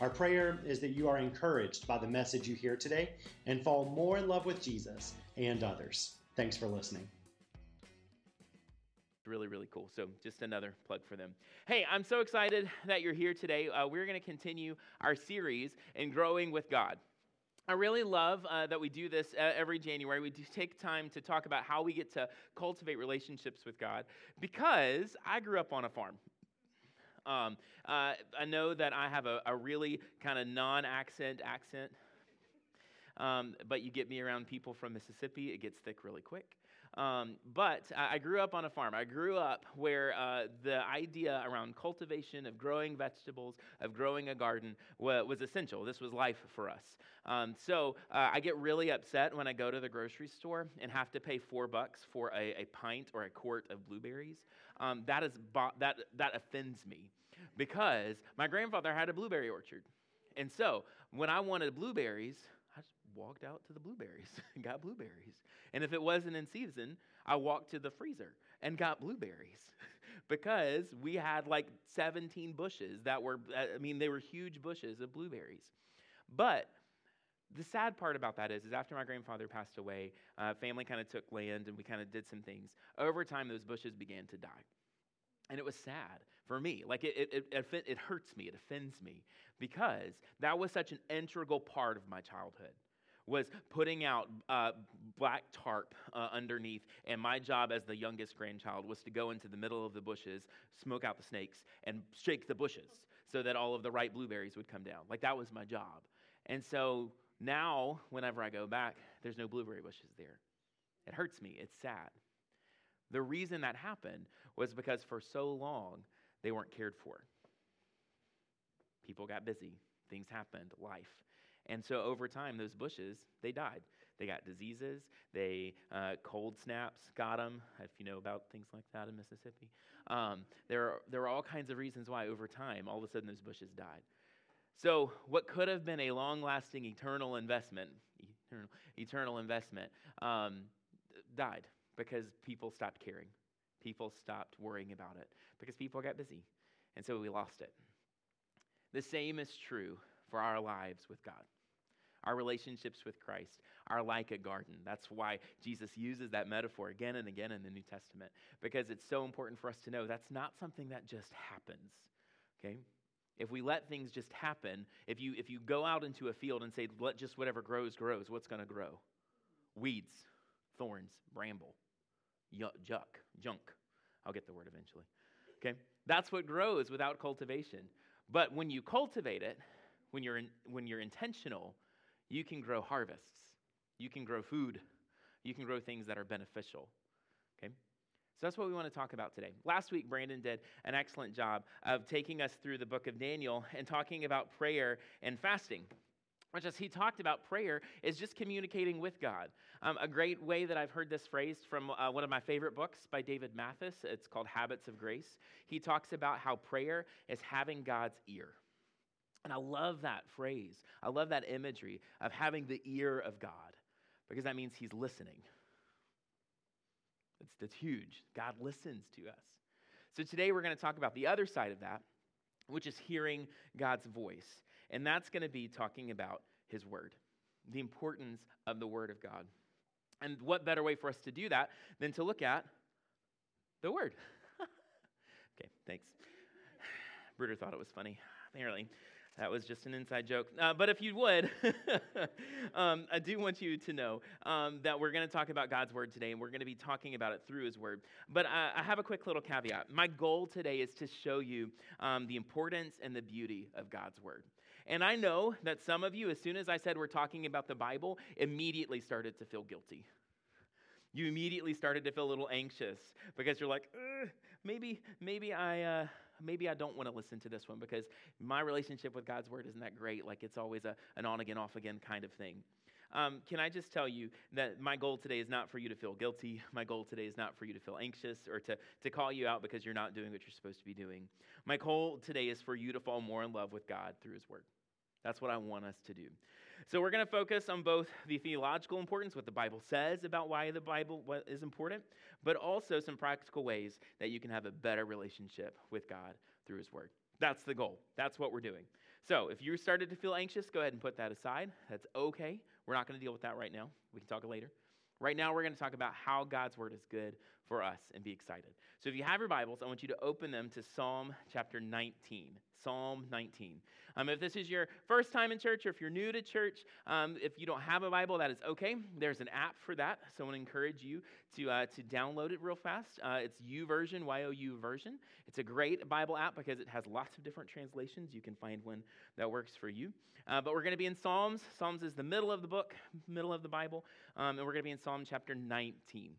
Our prayer is that you are encouraged by the message you hear today and fall more in love with Jesus and others. Thanks for listening. Really, really cool. So, just another plug for them. Hey, I'm so excited that you're here today. Uh, we're going to continue our series in growing with God. I really love uh, that we do this uh, every January. We do take time to talk about how we get to cultivate relationships with God because I grew up on a farm. Um, uh, I know that I have a, a really kind of non accent accent, um, but you get me around people from Mississippi, it gets thick really quick. Um, but I grew up on a farm. I grew up where uh, the idea around cultivation, of growing vegetables, of growing a garden was essential. This was life for us. Um, so uh, I get really upset when I go to the grocery store and have to pay four bucks for a, a pint or a quart of blueberries. Um, that, is bo- that, that offends me because my grandfather had a blueberry orchard. And so when I wanted blueberries, walked out to the blueberries and got blueberries. And if it wasn't in season, I walked to the freezer and got blueberries because we had like 17 bushes that were, I mean, they were huge bushes of blueberries. But the sad part about that is, is after my grandfather passed away, uh, family kind of took land and we kind of did some things. Over time, those bushes began to die. And it was sad for me. Like it, it, it, it hurts me, it offends me because that was such an integral part of my childhood was putting out uh, black tarp uh, underneath, and my job as the youngest grandchild was to go into the middle of the bushes, smoke out the snakes, and shake the bushes so that all of the ripe blueberries would come down. Like that was my job. And so now, whenever I go back, there's no blueberry bushes there. It hurts me. It's sad. The reason that happened was because for so long they weren't cared for. People got busy, things happened, life. And so over time, those bushes, they died. They got diseases. They uh, cold snaps got them. If you know about things like that in Mississippi, um, there are, there were all kinds of reasons why over time, all of a sudden, those bushes died. So what could have been a long-lasting, eternal investment, eternal, eternal investment, um, died because people stopped caring. People stopped worrying about it because people got busy, and so we lost it. The same is true for our lives with God. Our relationships with Christ are like a garden. That's why Jesus uses that metaphor again and again in the New Testament, because it's so important for us to know that's not something that just happens. Okay? If we let things just happen, if you, if you go out into a field and say, let just whatever grows, grows, what's going to grow? Weeds, thorns, bramble, yuck, junk. I'll get the word eventually. Okay? That's what grows without cultivation. But when you cultivate it, when you're, in, when you're intentional, you can grow harvests. You can grow food. You can grow things that are beneficial. Okay? So that's what we want to talk about today. Last week, Brandon did an excellent job of taking us through the book of Daniel and talking about prayer and fasting. Which, as he talked about prayer, is just communicating with God. Um, a great way that I've heard this phrased from uh, one of my favorite books by David Mathis, it's called Habits of Grace. He talks about how prayer is having God's ear. And I love that phrase. I love that imagery of having the ear of God because that means He's listening. It's, that's huge. God listens to us. So today we're going to talk about the other side of that, which is hearing God's voice. And that's going to be talking about His Word, the importance of the Word of God. And what better way for us to do that than to look at the Word? okay, thanks. Bruder thought it was funny, apparently. That was just an inside joke. Uh, but if you would, um, I do want you to know um, that we're going to talk about God's Word today, and we're going to be talking about it through His Word. But I, I have a quick little caveat. My goal today is to show you um, the importance and the beauty of God's Word. And I know that some of you, as soon as I said we're talking about the Bible, immediately started to feel guilty. You immediately started to feel a little anxious because you're like, maybe, maybe I. Uh, maybe I don't want to listen to this one because my relationship with God's word isn't that great. Like it's always a, an on again, off again kind of thing. um, can I just tell you that my goal today is not for you to feel guilty. My goal today is not for you to feel anxious or to, to call you out because you're not doing what you're supposed to be doing. My goal today is for you to fall more in love with God through His Word. That's what I want us to do. So we're going to focus on both the theological importance, what the Bible says about why the Bible is important, but also some practical ways that you can have a better relationship with God through His Word. That's the goal. That's what we're doing. So if you started to feel anxious, go ahead and put that aside. That's okay. We're not going to deal with that right now. We can talk later. Right now, we're going to talk about how God's word is good for us and be excited. So if you have your Bibles, I want you to open them to Psalm chapter 19. Psalm 19. Um, if this is your first time in church or if you're new to church, um, if you don't have a Bible, that is okay. There's an app for that. So I want to encourage you to, uh, to download it real fast. Uh, it's YouVersion, Y O U version. It's a great Bible app because it has lots of different translations. You can find one that works for you. Uh, but we're going to be in Psalms. Psalms is the middle of the book, middle of the Bible. Um, and we're going to be in Psalm chapter 19.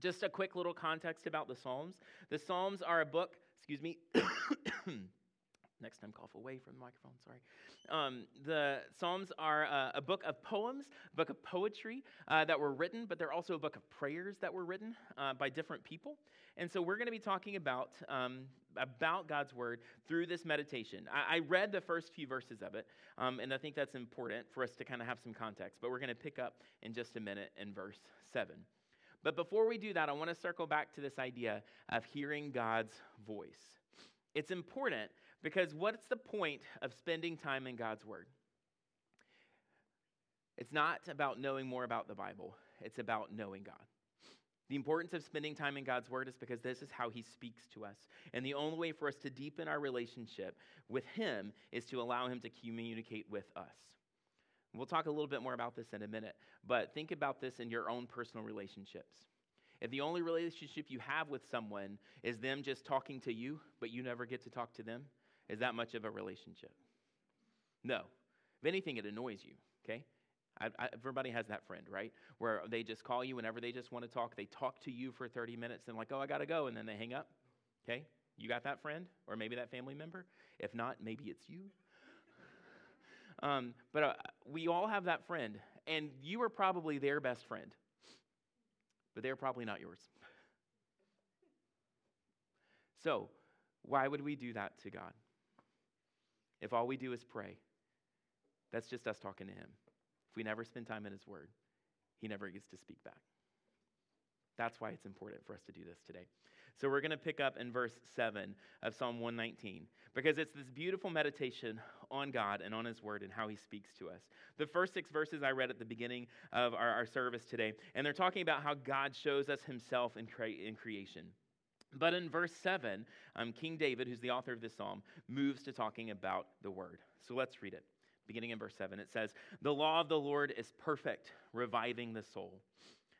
Just a quick little context about the Psalms. The Psalms are a book, excuse me. Next time, cough away from the microphone, sorry. Um, the Psalms are a book of poems, a book of poetry uh, that were written, but they're also a book of prayers that were written uh, by different people. And so we're going to be talking about, um, about God's word through this meditation. I, I read the first few verses of it, um, and I think that's important for us to kind of have some context. But we're going to pick up in just a minute in verse 7. But before we do that, I want to circle back to this idea of hearing God's voice. It's important because what's the point of spending time in God's Word? It's not about knowing more about the Bible, it's about knowing God. The importance of spending time in God's Word is because this is how He speaks to us. And the only way for us to deepen our relationship with Him is to allow Him to communicate with us. We'll talk a little bit more about this in a minute, but think about this in your own personal relationships. If the only relationship you have with someone is them just talking to you, but you never get to talk to them, is that much of a relationship? No. If anything, it annoys you, okay? I, I, everybody has that friend, right? Where they just call you whenever they just want to talk. They talk to you for 30 minutes and, like, oh, I got to go, and then they hang up, okay? You got that friend or maybe that family member? If not, maybe it's you. Um, but uh, we all have that friend, and you are probably their best friend, but they're probably not yours. So, why would we do that to God? If all we do is pray, that's just us talking to Him. If we never spend time in His Word, He never gets to speak back. That's why it's important for us to do this today. So we're going to pick up in verse 7 of Psalm 119 because it's this beautiful meditation on God and on His Word and how He speaks to us. The first six verses I read at the beginning of our, our service today, and they're talking about how God shows us Himself in, cre- in creation. But in verse 7, um, King David, who's the author of this psalm, moves to talking about the word. So let's read it. Beginning in verse 7, it says, The law of the Lord is perfect, reviving the soul.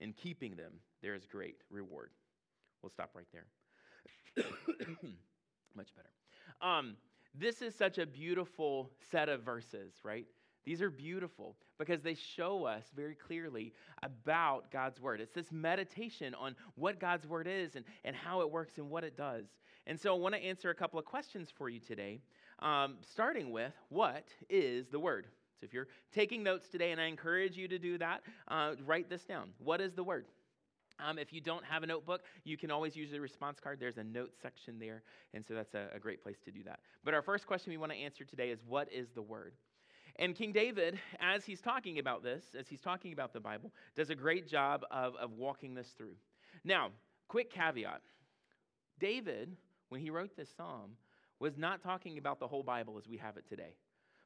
In keeping them, there is great reward. We'll stop right there. much better. Um, this is such a beautiful set of verses, right? These are beautiful because they show us very clearly about God's Word. It's this meditation on what God's Word is and, and how it works and what it does. And so I want to answer a couple of questions for you today, um, starting with what is the Word? So if you're taking notes today, and I encourage you to do that, uh, write this down. What is the Word? Um, if you don't have a notebook, you can always use the response card. There's a note section there, and so that's a, a great place to do that. But our first question we want to answer today is what is the Word? And King David, as he's talking about this, as he's talking about the Bible, does a great job of, of walking this through. Now, quick caveat David, when he wrote this psalm, was not talking about the whole Bible as we have it today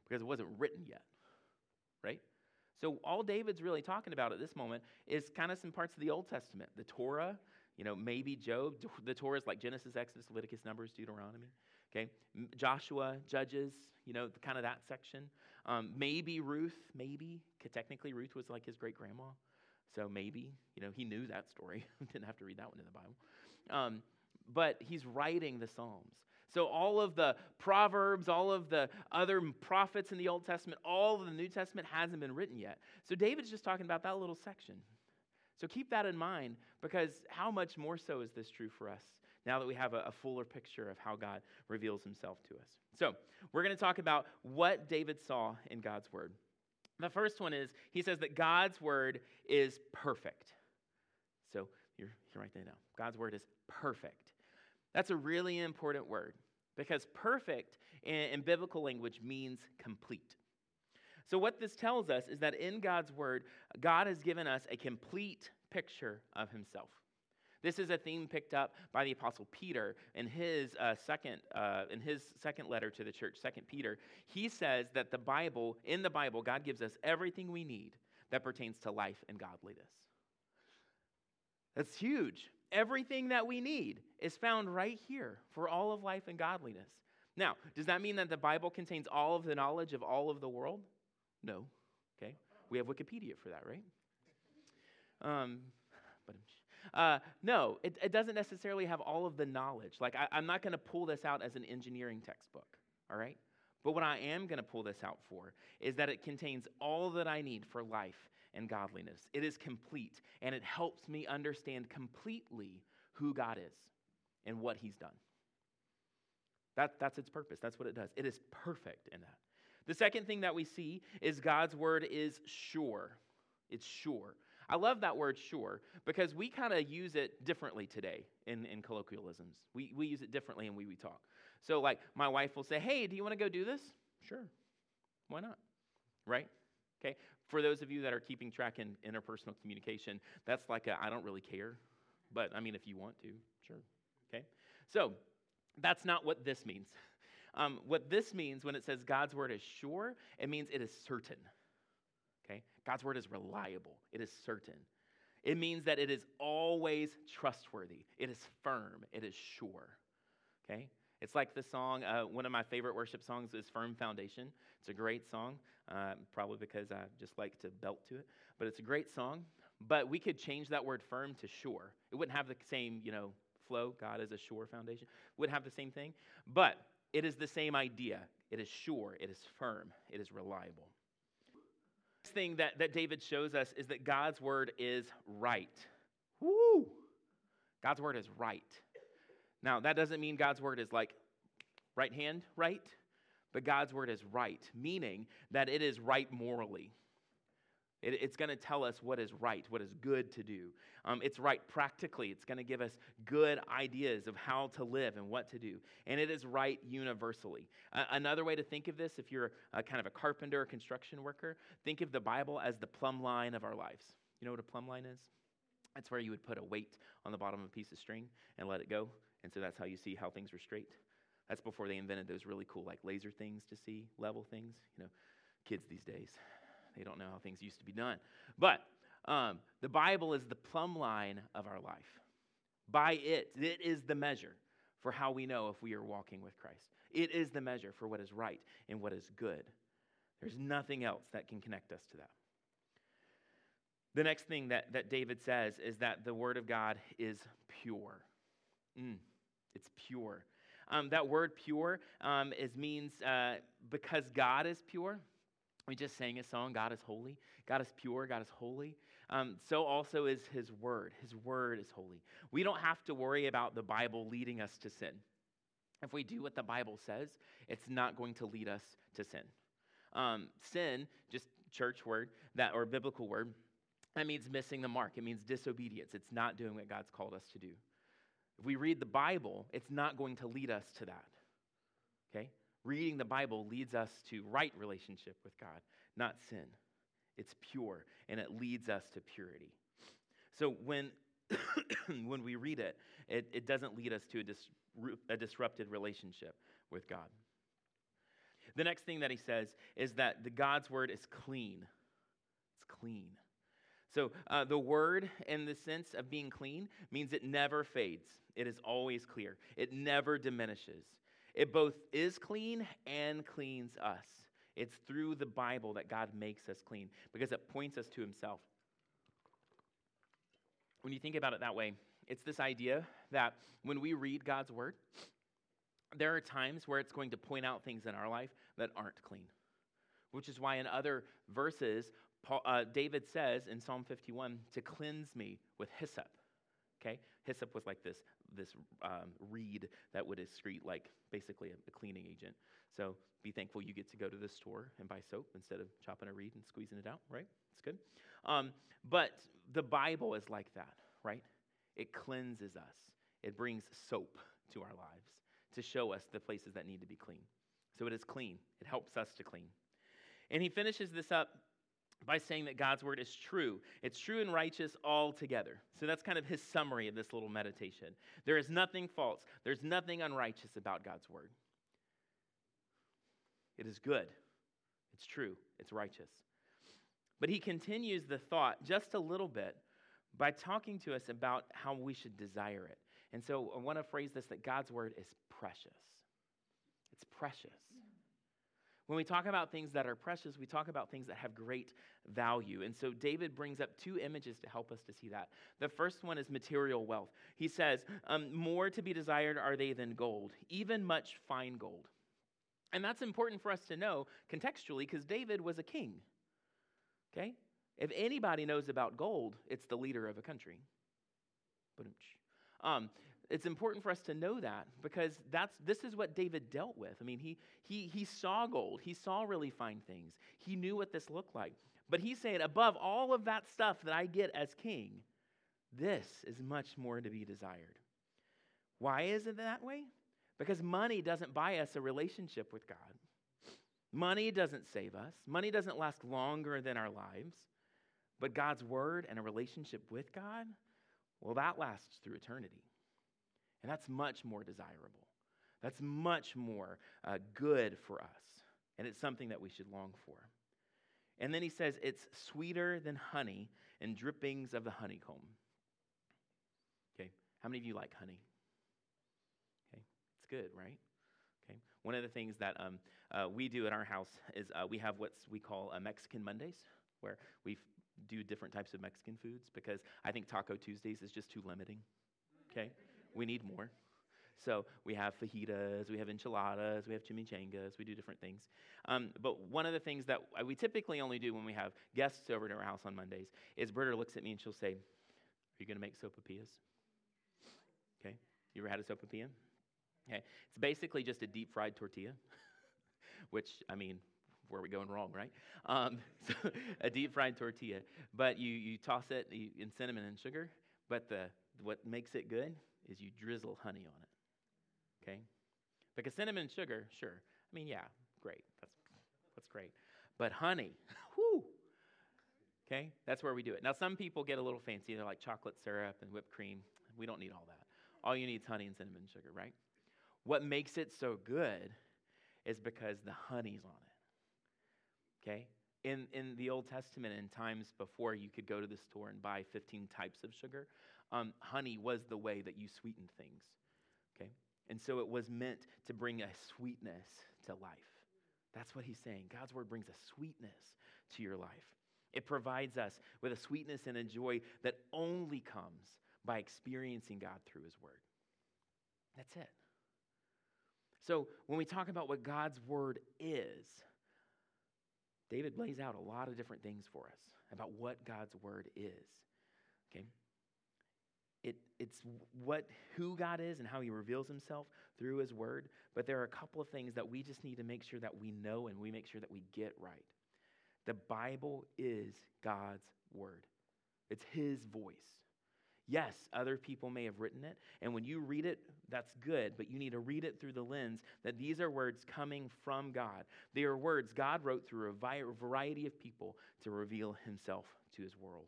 because it wasn't written yet, right? So, all David's really talking about at this moment is kind of some parts of the Old Testament, the Torah, you know, maybe Job. The Torah is like Genesis, Exodus, Leviticus, Numbers, Deuteronomy, okay? Joshua, Judges, you know, kind of that section. Um, maybe Ruth, maybe. Technically, Ruth was like his great grandma. So maybe, you know, he knew that story. Didn't have to read that one in the Bible. Um, but he's writing the Psalms. So, all of the Proverbs, all of the other prophets in the Old Testament, all of the New Testament hasn't been written yet. So, David's just talking about that little section. So, keep that in mind because how much more so is this true for us now that we have a, a fuller picture of how God reveals himself to us? So, we're going to talk about what David saw in God's Word. The first one is he says that God's Word is perfect. So, you're, you're right there now. God's Word is perfect. That's a really important word because perfect in, in, biblical language means complete. So, what this tells us is that in God's word, God has given us a complete picture of himself. This is a theme picked up by the apostle Peter in his uh, second uh, in his second letter to the church, Second Peter. He says that the Bible, in the Bible, God gives us everything we need that pertains to life and godliness. That's huge. Everything that we need is found right here for all of life and godliness. Now, does that mean that the Bible contains all of the knowledge of all of the world? No. Okay. We have Wikipedia for that, right? Um, but uh, no, it, it, doesn't necessarily have all of the knowledge. Like, I, I'm not going to pull this out as an engineering textbook, all right? But what I am going to pull this out for is that it contains all that I need for life and godliness. It is complete, and it helps me understand completely who God is and what He's done. That, that's its purpose. That's what it does. It is perfect in that. The second thing that we see is God's word is sure. It's sure. I love that word sure because we kind of use it differently today in, in colloquialisms. We, we use it differently in we we talk. So, like, my wife will say, Hey, do you want to go do this? Sure. Why not? Right? Okay. For those of you that are keeping track in interpersonal communication, that's like I don't really care. But I mean, if you want to, sure. Okay? So, that's not what this means. Um, what this means when it says God's word is sure, it means it is certain. Okay? God's word is reliable, it is certain. It means that it is always trustworthy, it is firm, it is sure. Okay? It's like the song, uh, one of my favorite worship songs is Firm Foundation. It's a great song, uh, probably because I just like to belt to it, but it's a great song. But we could change that word firm to sure. It wouldn't have the same, you know, flow. God is a sure foundation. Would have the same thing, but it is the same idea. It is sure, it is firm, it is reliable. Next thing that, that David shows us is that God's word is right. Woo! God's word is right. Now, that doesn't mean God's word is like right hand right, but God's word is right, meaning that it is right morally. It, it's going to tell us what is right, what is good to do. Um, it's right practically. It's going to give us good ideas of how to live and what to do. And it is right universally. Another way to think of this, if you're a, kind of a carpenter or construction worker, think of the Bible as the plumb line of our lives. You know what a plumb line is? That's where you would put a weight on the bottom of a piece of string and let it go. And so that's how you see how things are straight. That's before they invented those really cool, like laser things to see level things. You know, kids these days, they don't know how things used to be done. But um, the Bible is the plumb line of our life. By it, it is the measure for how we know if we are walking with Christ. It is the measure for what is right and what is good. There's nothing else that can connect us to that. The next thing that, that David says is that the Word of God is pure. Mm, it's pure. Um, that word pure um, is, means uh, because God is pure. We just sang a song, God is holy. God is pure, God is holy. Um, so also is His Word. His Word is holy. We don't have to worry about the Bible leading us to sin. If we do what the Bible says, it's not going to lead us to sin. Um, sin, just church word, that or biblical word, that means missing the mark. It means disobedience. It's not doing what God's called us to do. If we read the Bible, it's not going to lead us to that. Okay? Reading the Bible leads us to right relationship with God, not sin. It's pure and it leads us to purity. So when when we read it, it, it doesn't lead us to a, dis, a disrupted relationship with God. The next thing that he says is that the God's word is clean. It's clean. So uh, the word, in the sense of being clean, means it never fades. It is always clear. It never diminishes. It both is clean and cleans us. It's through the Bible that God makes us clean because it points us to Himself. When you think about it that way, it's this idea that when we read God's Word, there are times where it's going to point out things in our life that aren't clean, which is why in other verses, Paul, uh, David says in Psalm 51 to cleanse me with hyssop. Okay, hyssop was like this this um, reed that would excrete like basically a, a, cleaning agent. So be thankful you get to go to the store and buy soap instead of chopping a reed and squeezing it out. Right, it's good. Um, but the Bible is like that, right? It cleanses us. It brings soap to our lives to show us the places that need to be clean. So it is clean. It helps us to clean. And he finishes this up by saying that God's word is true. It's true and righteous altogether. So that's kind of his summary of this little meditation. There is nothing false, there's nothing unrighteous about God's word. It is good, it's true, it's righteous. But he continues the thought just a little bit by talking to us about how we should desire it. And so I want to phrase this that God's word is precious. It's precious. When we talk about things that are precious, we talk about things that have great value. And so David brings up two images to help us to see that. The first one is material wealth. He says, um, More to be desired are they than gold, even much fine gold. And that's important for us to know contextually because David was a king. Okay? If anybody knows about gold, it's the leader of a country. Um, it's important for us to know that because that's this is what David dealt with. I mean, he he he saw gold, he saw really fine things, he knew what this looked like. But he's saying, above all of that stuff that I get as king, this is much more to be desired. Why is it that way? Because money doesn't buy us a relationship with God. Money doesn't save us. Money doesn't last longer than our lives. But God's word and a relationship with God, well, that lasts through eternity. And that's much more desirable. That's much more uh, good for us. And it's something that we should long for. And then he says, it's sweeter than honey and drippings of the honeycomb. Okay, how many of you like honey? Okay, it's good, right? Okay, one of the things that um, uh, we do at our house is uh, we have what we call a Mexican Mondays, where we do different types of Mexican foods because I think Taco Tuesdays is just too limiting. Okay? We need more. So we have fajitas, we have enchiladas, we have chimichangas, we do different things. Um, but one of the things that we typically only do when we have guests over to our house on Mondays is Britta looks at me and she'll say, Are you going to make sopapillas? Okay. You ever had a sopapilla? Okay. It's basically just a deep fried tortilla, which, I mean, where are we going wrong, right? Um, so a deep fried tortilla. But you, you toss it in cinnamon and sugar, but the, what makes it good is you drizzle honey on it. Okay? Because cinnamon and sugar, sure. I mean, yeah, great. That's that's great. But honey, whoo. Okay? That's where we do it. Now some people get a little fancy. They're like chocolate syrup and whipped cream. We don't need all that. All you need is honey and cinnamon and sugar, right? What makes it so good is because the honey's on it. Okay? In, in the Old Testament, in times before you could go to the store and buy 15 types of sugar, um, honey was the way that you sweetened things. Okay? And so it was meant to bring a sweetness to life. That's what he's saying. God's word brings a sweetness to your life. It provides us with a sweetness and a joy that only comes by experiencing God through his word. That's it. So when we talk about what God's word is, David lays out a lot of different things for us about what God's word is. Okay? it, it's what who God is and how he reveals himself through his word, but there are a couple of things that we just need to make sure that we know and we make sure that we get right. The Bible is God's word. It's his voice. Yes, other people may have written it, and when you read it, that's good, but you need to read it through the lens that these are words coming from God. They are words God wrote through a variety of people to reveal himself to his world.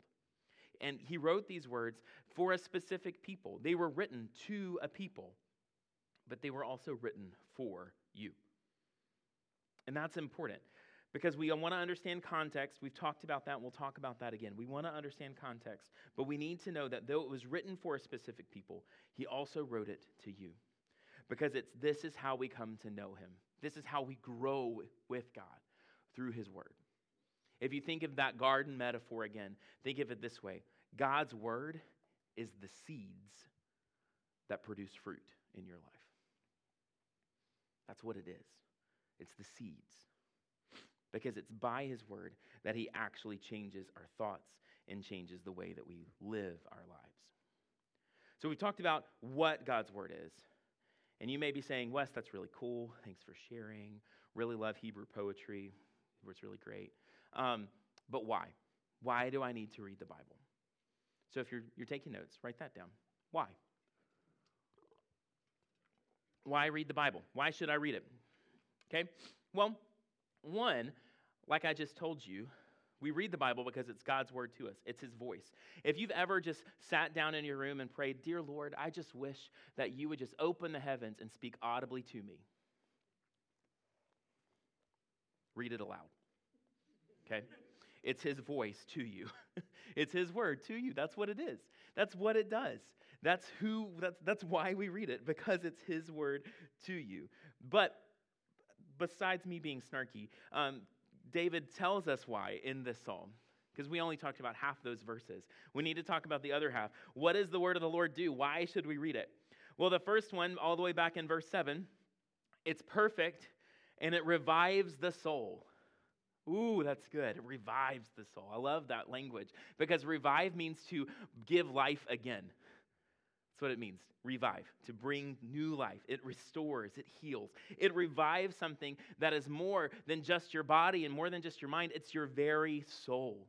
And he wrote these words for a specific people. They were written to a people, but they were also written for you. And that's important because we want to understand context. We've talked about that, and we'll talk about that again. We want to understand context, but we need to know that though it was written for a specific people, he also wrote it to you. Because it's this is how we come to know him. This is how we grow with God. through His Word. If you think of that garden metaphor again, think of it this way God's Word is the seeds that produce fruit in your life. That's what it is. It's the seeds. Because it's by His Word that He actually changes our thoughts and changes the way that we live our lives. So we've talked about what God's Word is. And you may be saying, Wes, that's really cool. Thanks for sharing. Really love Hebrew poetry. It's really great. Um, but why? Why do I need to read the Bible? So if you're, you're taking notes, write that down. Why? Why read the Bible? Why should I read it? Okay? Well, one, like I just told you, we read the Bible because it's God's word to us, it's His voice. If you've ever just sat down in your room and prayed, Dear Lord, I just wish that you would just open the heavens and speak audibly to me, read it aloud. Okay? It's His voice to you. it's His word to you. That's what it is. That's what it does. That's who. That's that's why we read it because it's His word to you. But besides me being snarky, um, David tells us why in this psalm. Because we only talked about half those verses. We need to talk about the other half. What does the word of the Lord do? Why should we read it? Well, the first one, all the way back in verse 7, it's perfect and it revives the soul. Ooh, that's good. It revives the soul. I love that language because revive means to give life again. That's what it means revive, to bring new life. It restores, it heals. It revives something that is more than just your body and more than just your mind, it's your very soul.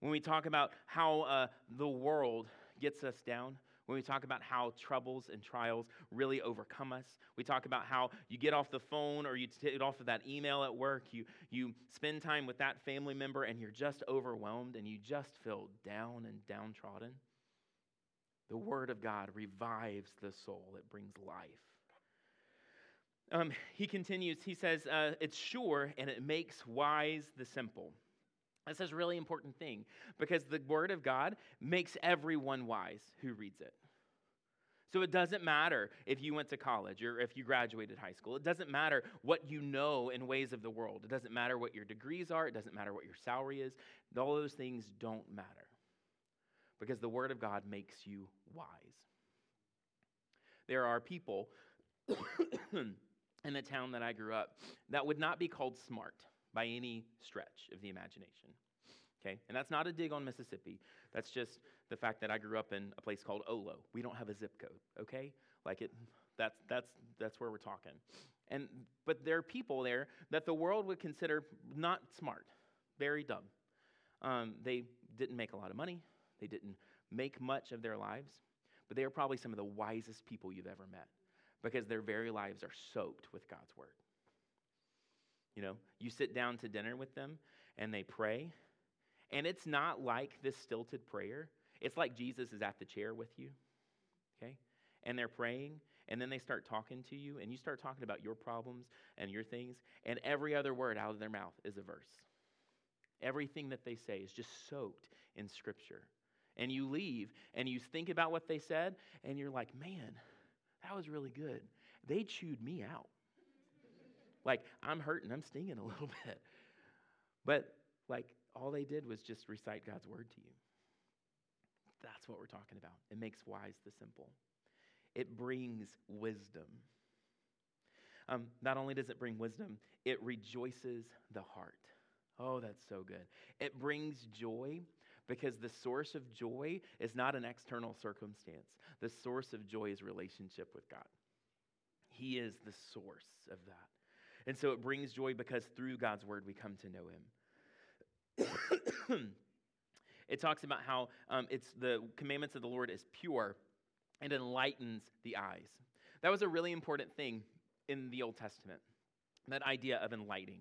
When we talk about how uh, the world gets us down, when we talk about how troubles and trials really overcome us, we talk about how you get off the phone or you get off of that email at work, you, you spend time with that family member and you're just overwhelmed and you just feel down and downtrodden. The Word of God revives the soul, it brings life. Um, he continues, he says, uh, It's sure and it makes wise the simple. This is a really important thing because the Word of God makes everyone wise who reads it. So it doesn't matter if you went to college or if you graduated high school. It doesn't matter what you know in ways of the world. It doesn't matter what your degrees are. It doesn't matter what your salary is. All those things don't matter because the Word of God makes you wise. There are people in the town that I grew up that would not be called smart by any stretch of the imagination. Okay? And that's not a dig on Mississippi. That's just the fact that I grew up in a place called Olo. We don't have a zip code, okay? Like it that's that's that's where we're talking. And but there are people there that the world would consider not smart, very dumb. Um, they didn't make a lot of money. They didn't make much of their lives, but they are probably some of the wisest people you've ever met because their very lives are soaked with God's word. You know, you sit down to dinner with them and they pray, and it's not like this stilted prayer. It's like Jesus is at the chair with you, okay? And they're praying, and then they start talking to you, and you start talking about your problems and your things, and every other word out of their mouth is a verse. Everything that they say is just soaked in Scripture and you leave and you think about what they said and you're like, man, that was really good. They chewed me out. like, I'm hurting, I'm stinging a little bit. But, like, all they did was just recite God's word to you. That's what we're talking about. It makes wise the simple, it brings wisdom. Um, not only does it bring wisdom, it rejoices the heart. Oh, that's so good. It brings joy because the source of joy is not an external circumstance. The source of joy is relationship with God. He is the source of that. And so it brings joy because through God's word we come to know him. it talks about how um, it's the commandments of the Lord is pure and enlightens the eyes. That was a really important thing in the Old Testament, that idea of enlightening,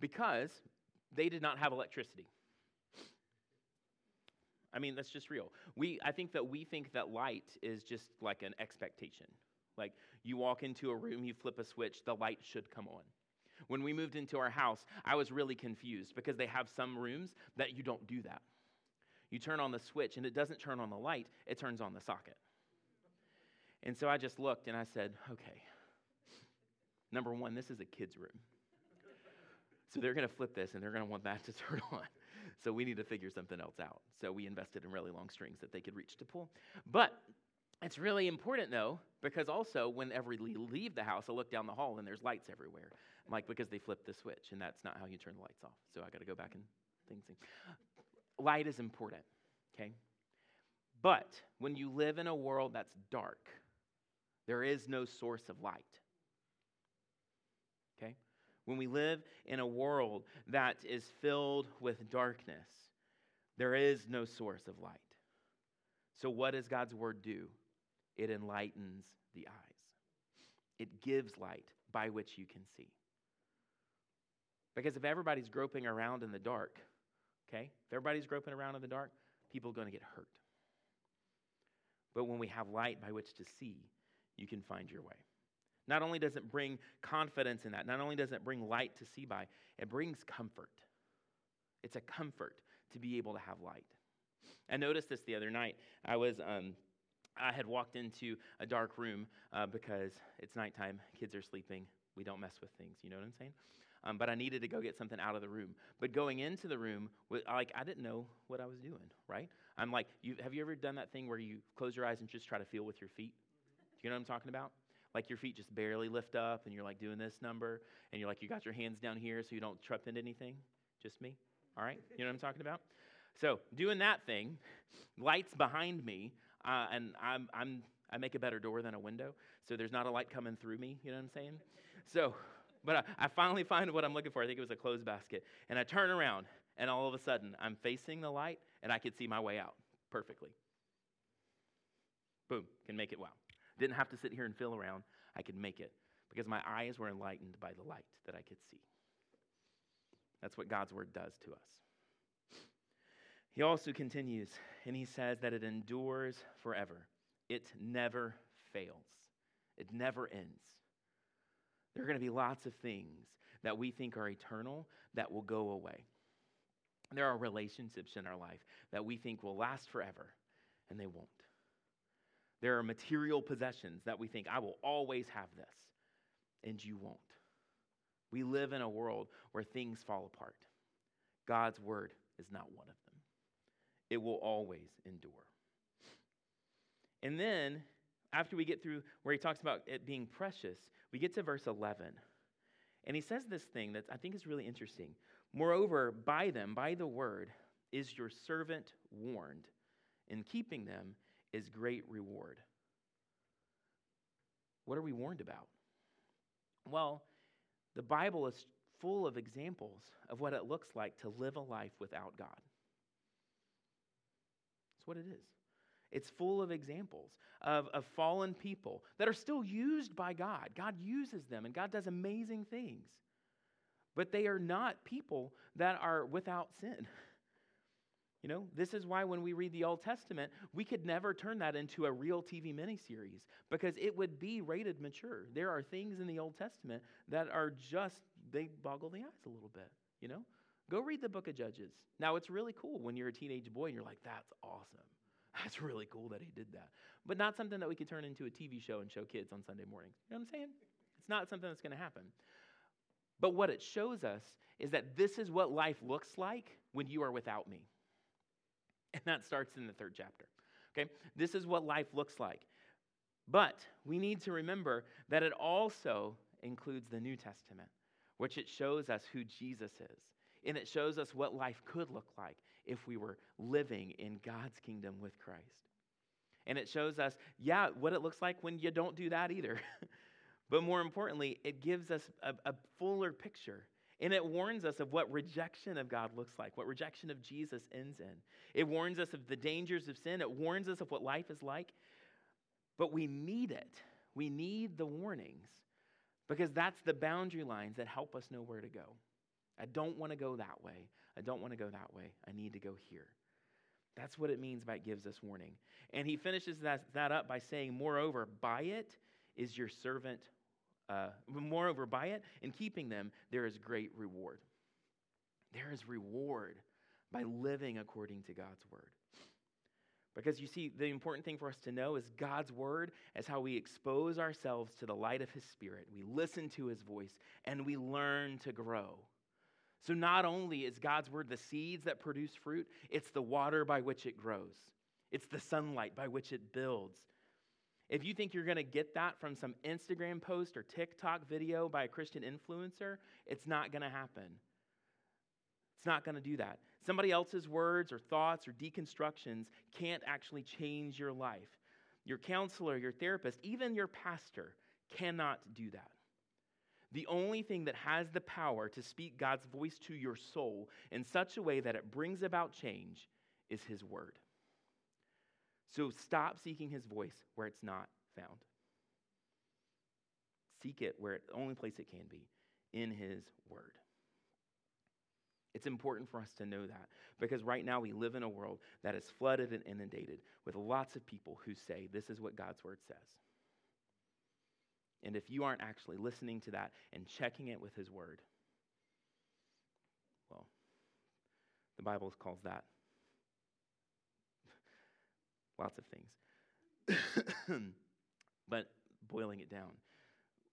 because they did not have electricity. I mean, that's just real. We, I think that we think that light is just like an expectation. Like you walk into a room, you flip a switch, the light should come on. When we moved into our house, I was really confused because they have some rooms that you don't do that. You turn on the switch and it doesn't turn on the light, it turns on the socket. And so I just looked and I said, okay, number one, this is a kid's room. So they're going to flip this and they're going to want that to turn on. So we need to figure something else out. So we invested in really long strings that they could reach to pull. But it's really important though, because also whenever we leave the house, I look down the hall and there's lights everywhere. I'm like, because they flipped the switch, and that's not how you turn the lights off. So I got to go back and things. Light is important, okay? But when you live in a world that's dark, there is no source of light. When we live in a world that is filled with darkness, there is no source of light. So, what does God's word do? It enlightens the eyes, it gives light by which you can see. Because if everybody's groping around in the dark, okay, if everybody's groping around in the dark, people are going to get hurt. But when we have light by which to see, you can find your way. Not only does it bring confidence in that, not only does it bring light to see by, it brings comfort. It's a comfort to be able to have light. I noticed this the other night. I was, um, I had walked into a dark room uh, because it's nighttime, kids are sleeping, we don't mess with things. You know what I'm saying? Um, but I needed to go get something out of the room. But going into the room, like I didn't know what I was doing. Right? I'm like, you, have you ever done that thing where you close your eyes and just try to feel with your feet? Do you know what I'm talking about? Like your feet just barely lift up, and you're like doing this number, and you're like, you got your hands down here so you don't trip into anything. Just me. All right? You know what I'm talking about? So doing that thing, lights behind me, uh, and I'm, I'm I make a better door than a window, so there's not a light coming through me. You know what I'm saying? So but I, I finally find what I'm looking for. I think it was a clothes basket. And I turn around, and all of a sudden, I'm facing the light, and I could see my way out perfectly. Boom, can make it wow. Didn't have to sit here and feel around. I could make it because my eyes were enlightened by the light that I could see. That's what God's word does to us. He also continues, and he says that it endures forever. It never fails, it never ends. There are going to be lots of things that we think are eternal that will go away. There are relationships in our life that we think will last forever, and they won't. There are material possessions that we think, I will always have this, and you won't. We live in a world where things fall apart. God's word is not one of them, it will always endure. And then, after we get through where he talks about it being precious, we get to verse 11. And he says this thing that I think is really interesting. Moreover, by them, by the word, is your servant warned. In keeping them is great reward. What are we warned about? Well, the Bible is full of examples of what it looks like to live a life without God. That's what it is. It's full of examples of, of fallen people that are still used by God. God uses them, and God does amazing things. But they are not people that are without sin. You know, this is why when we read the Old Testament, we could never turn that into a real TV miniseries because it would be rated mature. There are things in the Old Testament that are just, they boggle the eyes a little bit, you know? Go read the book of Judges. Now, it's really cool when you're a teenage boy and you're like, that's awesome. That's really cool that he did that. But not something that we could turn into a TV show and show kids on Sunday mornings. You know what I'm saying? It's not something that's going to happen. But what it shows us is that this is what life looks like when you are without me. And that starts in the third chapter. Okay? This is what life looks like. But we need to remember that it also includes the New Testament, which it shows us who Jesus is. And it shows us what life could look like if we were living in God's kingdom with Christ. And it shows us, yeah, what it looks like when you don't do that either. but more importantly, it gives us a, a, fuller picture. And it warns us of what rejection of God looks like, what rejection of Jesus ends in. It warns us of the dangers of sin. It warns us of what life is like. But we need it. We need the warnings because that's the boundary lines that help us know where to go. I don't want to go that way. I don't want to go that way. I need to go here. That's what it means by it gives us warning. And he finishes that, that up by saying, Moreover, by it is your servant, uh, moreover, by it, and keeping them, there is great reward. There is reward by living according to God's word. Because you see, the important thing for us to know is God's word as how we expose ourselves to the light of his spirit. We listen to his voice and we learn to grow. So, not only is God's word the seeds that produce fruit, it's the water by which it grows, it's the sunlight by which it builds. If you think you're going to get that from some Instagram post or TikTok video by a Christian influencer, it's not going to happen. It's not going to do that. Somebody else's words or thoughts or deconstructions can't actually change your life. Your counselor, your therapist, even your pastor cannot do that. The only thing that has the power to speak God's voice to your soul in such a way that it brings about change is His Word. So stop seeking His voice where it's not found. Seek it where the only place it can be in His Word. It's important for us to know that because right now we live in a world that is flooded and inundated with lots of people who say, This is what God's Word says. And if you aren't actually listening to that and checking it with His Word, well, the Bible calls that lots of things. but boiling it down,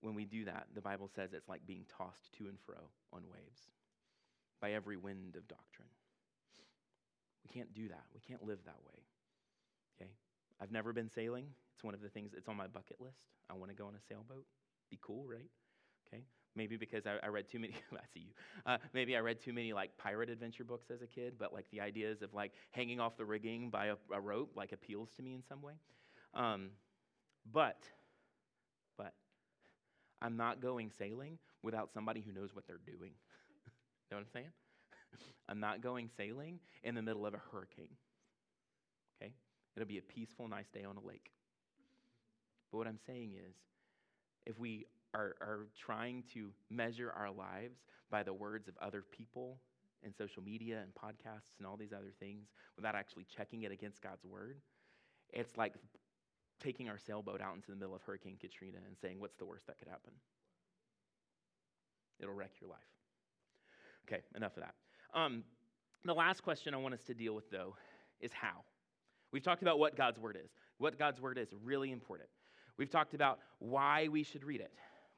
when we do that, the Bible says it's like being tossed to and fro on waves by every wind of doctrine. We can't do that. We can't live that way. Okay? I've never been sailing. It's one of the things, it's on my bucket list. I want to go on a sailboat. Be cool, right? Okay? Maybe because I, I read too many, I see you. Uh, maybe I read too many like pirate adventure books as a kid, but like the ideas of like hanging off the rigging by a, a rope like appeals to me in some way. Um, but, but, I'm not going sailing without somebody who knows what they're doing. know what I'm saying? I'm not going sailing in the middle of a hurricane. Okay? It'll be a peaceful, nice day on a lake. But what I'm saying is, if we are, are trying to measure our lives by the words of other people and social media and podcasts and all these other things without actually checking it against God's word, it's like taking our sailboat out into the middle of Hurricane Katrina and saying, What's the worst that could happen? It'll wreck your life. Okay, enough of that. Um, the last question I want us to deal with, though, is how. We've talked about what God's word is. What God's word is really important. We've talked about why we should read it.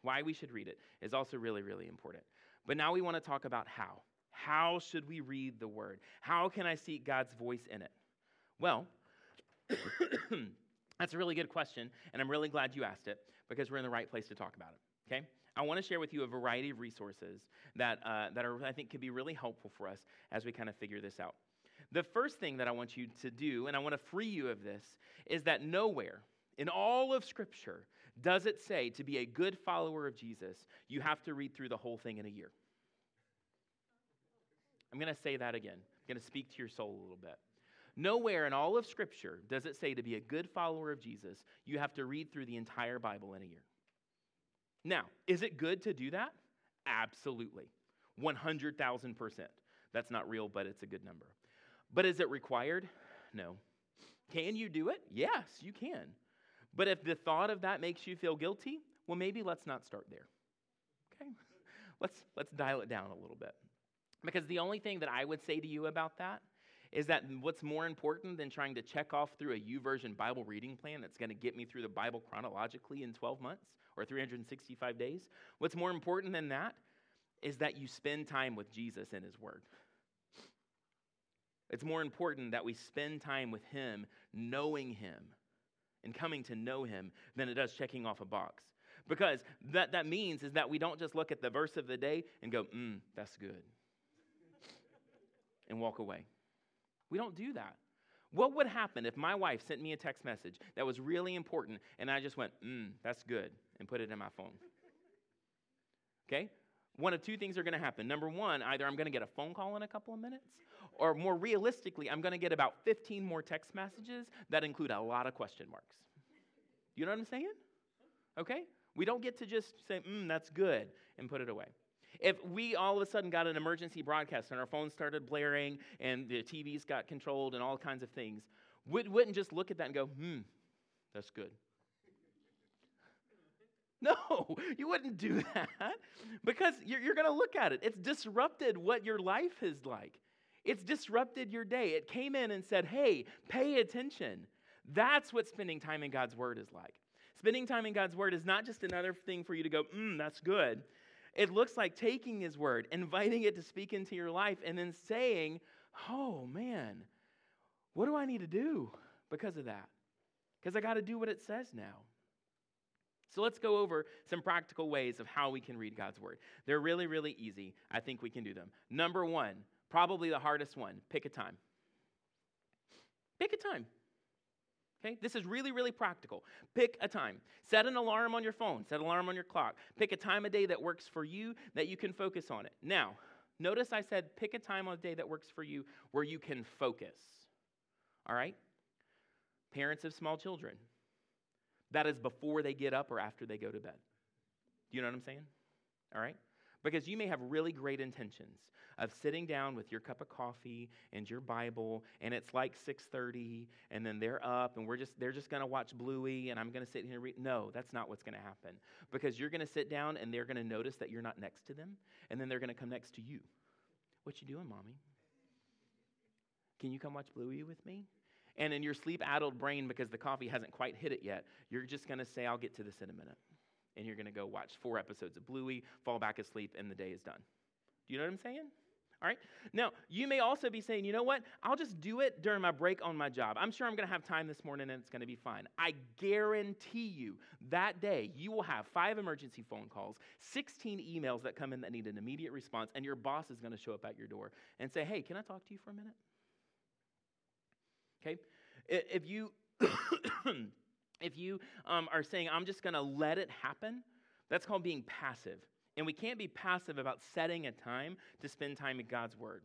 Why we should read it is also really, really important. But now we want to talk about how. How should we read the word? How can I seek God's voice in it? Well, that's a really good question, and I'm really glad you asked it because we're in the right place to talk about it. Okay? I want to share with you a variety of resources that, uh, that are, I think could be really helpful for us as we kind of figure this out. The first thing that I want you to do, and I want to free you of this, is that nowhere in all of Scripture does it say to be a good follower of Jesus, you have to read through the whole thing in a year. I'm going to say that again. I'm going to speak to your soul a little bit. Nowhere in all of Scripture does it say to be a good follower of Jesus, you have to read through the entire Bible in a year. Now, is it good to do that? Absolutely. 100,000%. That's not real, but it's a good number. But is it required? No. Can you do it? Yes, you can. But if the thought of that makes you feel guilty, well, maybe let's not start there. Okay? Let's, let's dial it down a little bit. Because the only thing that I would say to you about that is that what's more important than trying to check off through a YouVersion Bible reading plan that's going to get me through the Bible chronologically in 12 months or 365 days, what's more important than that is that you spend time with Jesus in His Word. It's more important that we spend time with Him, knowing Him, and coming to know Him than it does checking off a box. Because that, that means is that we don't just look at the verse of the day and go, mm, that's good, and walk away. We don't do that. What would happen if my wife sent me a text message that was really important and I just went, mm, that's good, and put it in my phone? Okay? One of two things are going to happen. Number one, either I'm going to get a phone call in a couple of minutes, or more realistically, I'm going to get about 15 more text messages that include a lot of question marks. You know what I'm saying? Okay? We don't get to just say, mm, that's good, and put it away. If we all of a sudden got an emergency broadcast and our phones started blaring and the TVs got controlled and all kinds of things, we wouldn't just look at that and go, hmm, that's good. No, you wouldn't do that because you're, you're going to look at it. It's disrupted what your life is like. It's disrupted your day. It came in and said, hey, pay attention. That's what spending time in God's Word is like. Spending time in God's Word is not just another thing for you to go, mm, that's good. It looks like taking His word, inviting it to speak into your life, and then saying, Oh man, what do I need to do because of that? Because I got to do what it says now. So let's go over some practical ways of how we can read God's word. They're really, really easy. I think we can do them. Number one, probably the hardest one pick a time. Pick a time. Okay, this is really, really practical. Pick a time. Set an alarm on your phone, set an alarm on your clock. Pick a time of day that works for you that you can focus on it. Now, notice I said pick a time of day that works for you where you can focus. All right? Parents of small children. That is before they get up or after they go to bed. Do you know what I'm saying? All right? Because you may have really great intentions of sitting down with your cup of coffee and your Bible, and it's like 6:30, and then they're up, and we're just they're just to watch Bluey, and I'm to sit here and read. No, that's not what's to happen. Because you're to sit down, and they're to notice that you're not next to them, and then they're to come next to you. What you doing, mommy? Can you come watch Bluey with me? And in your sleep addled brain, because the coffee hasn't quite hit it yet, you're just going to say, I'll get to this in a minute. And you're going to go watch four episodes of Bluey, fall back asleep, and the day is done. Do you know what I'm saying? All right. Now, you may also be saying, you know what? I'll just do it during my break on my job. I'm sure I'm going to have time this morning and it's going to be fine. I guarantee you that day you will have five emergency phone calls, 16 emails that come in that need an immediate response, and your boss is going to show up at your door and say, hey, can I talk to you for a minute? Okay? If you. if you um, are saying, I'm just going to let it happen, that's called being passive. And we can't be passive about setting a time to spend time in God's Word.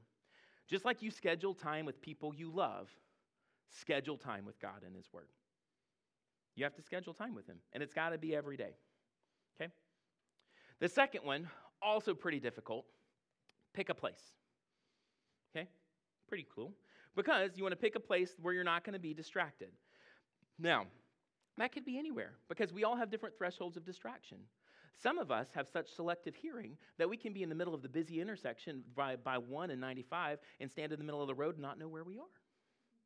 Just like you schedule time with people you love, schedule time with God and His Word. You have to schedule time with Him, and it's got to be every day. Okay? The second one, also pretty difficult pick a place. Okay? Pretty cool. Because you want to pick a place where you're not going to be distracted. Now, that could be anywhere because we all have different thresholds of distraction. Some of us have such selective hearing that we can be in the middle of the busy intersection by, by 1 and 95 and stand in the middle of the road and not know where we are,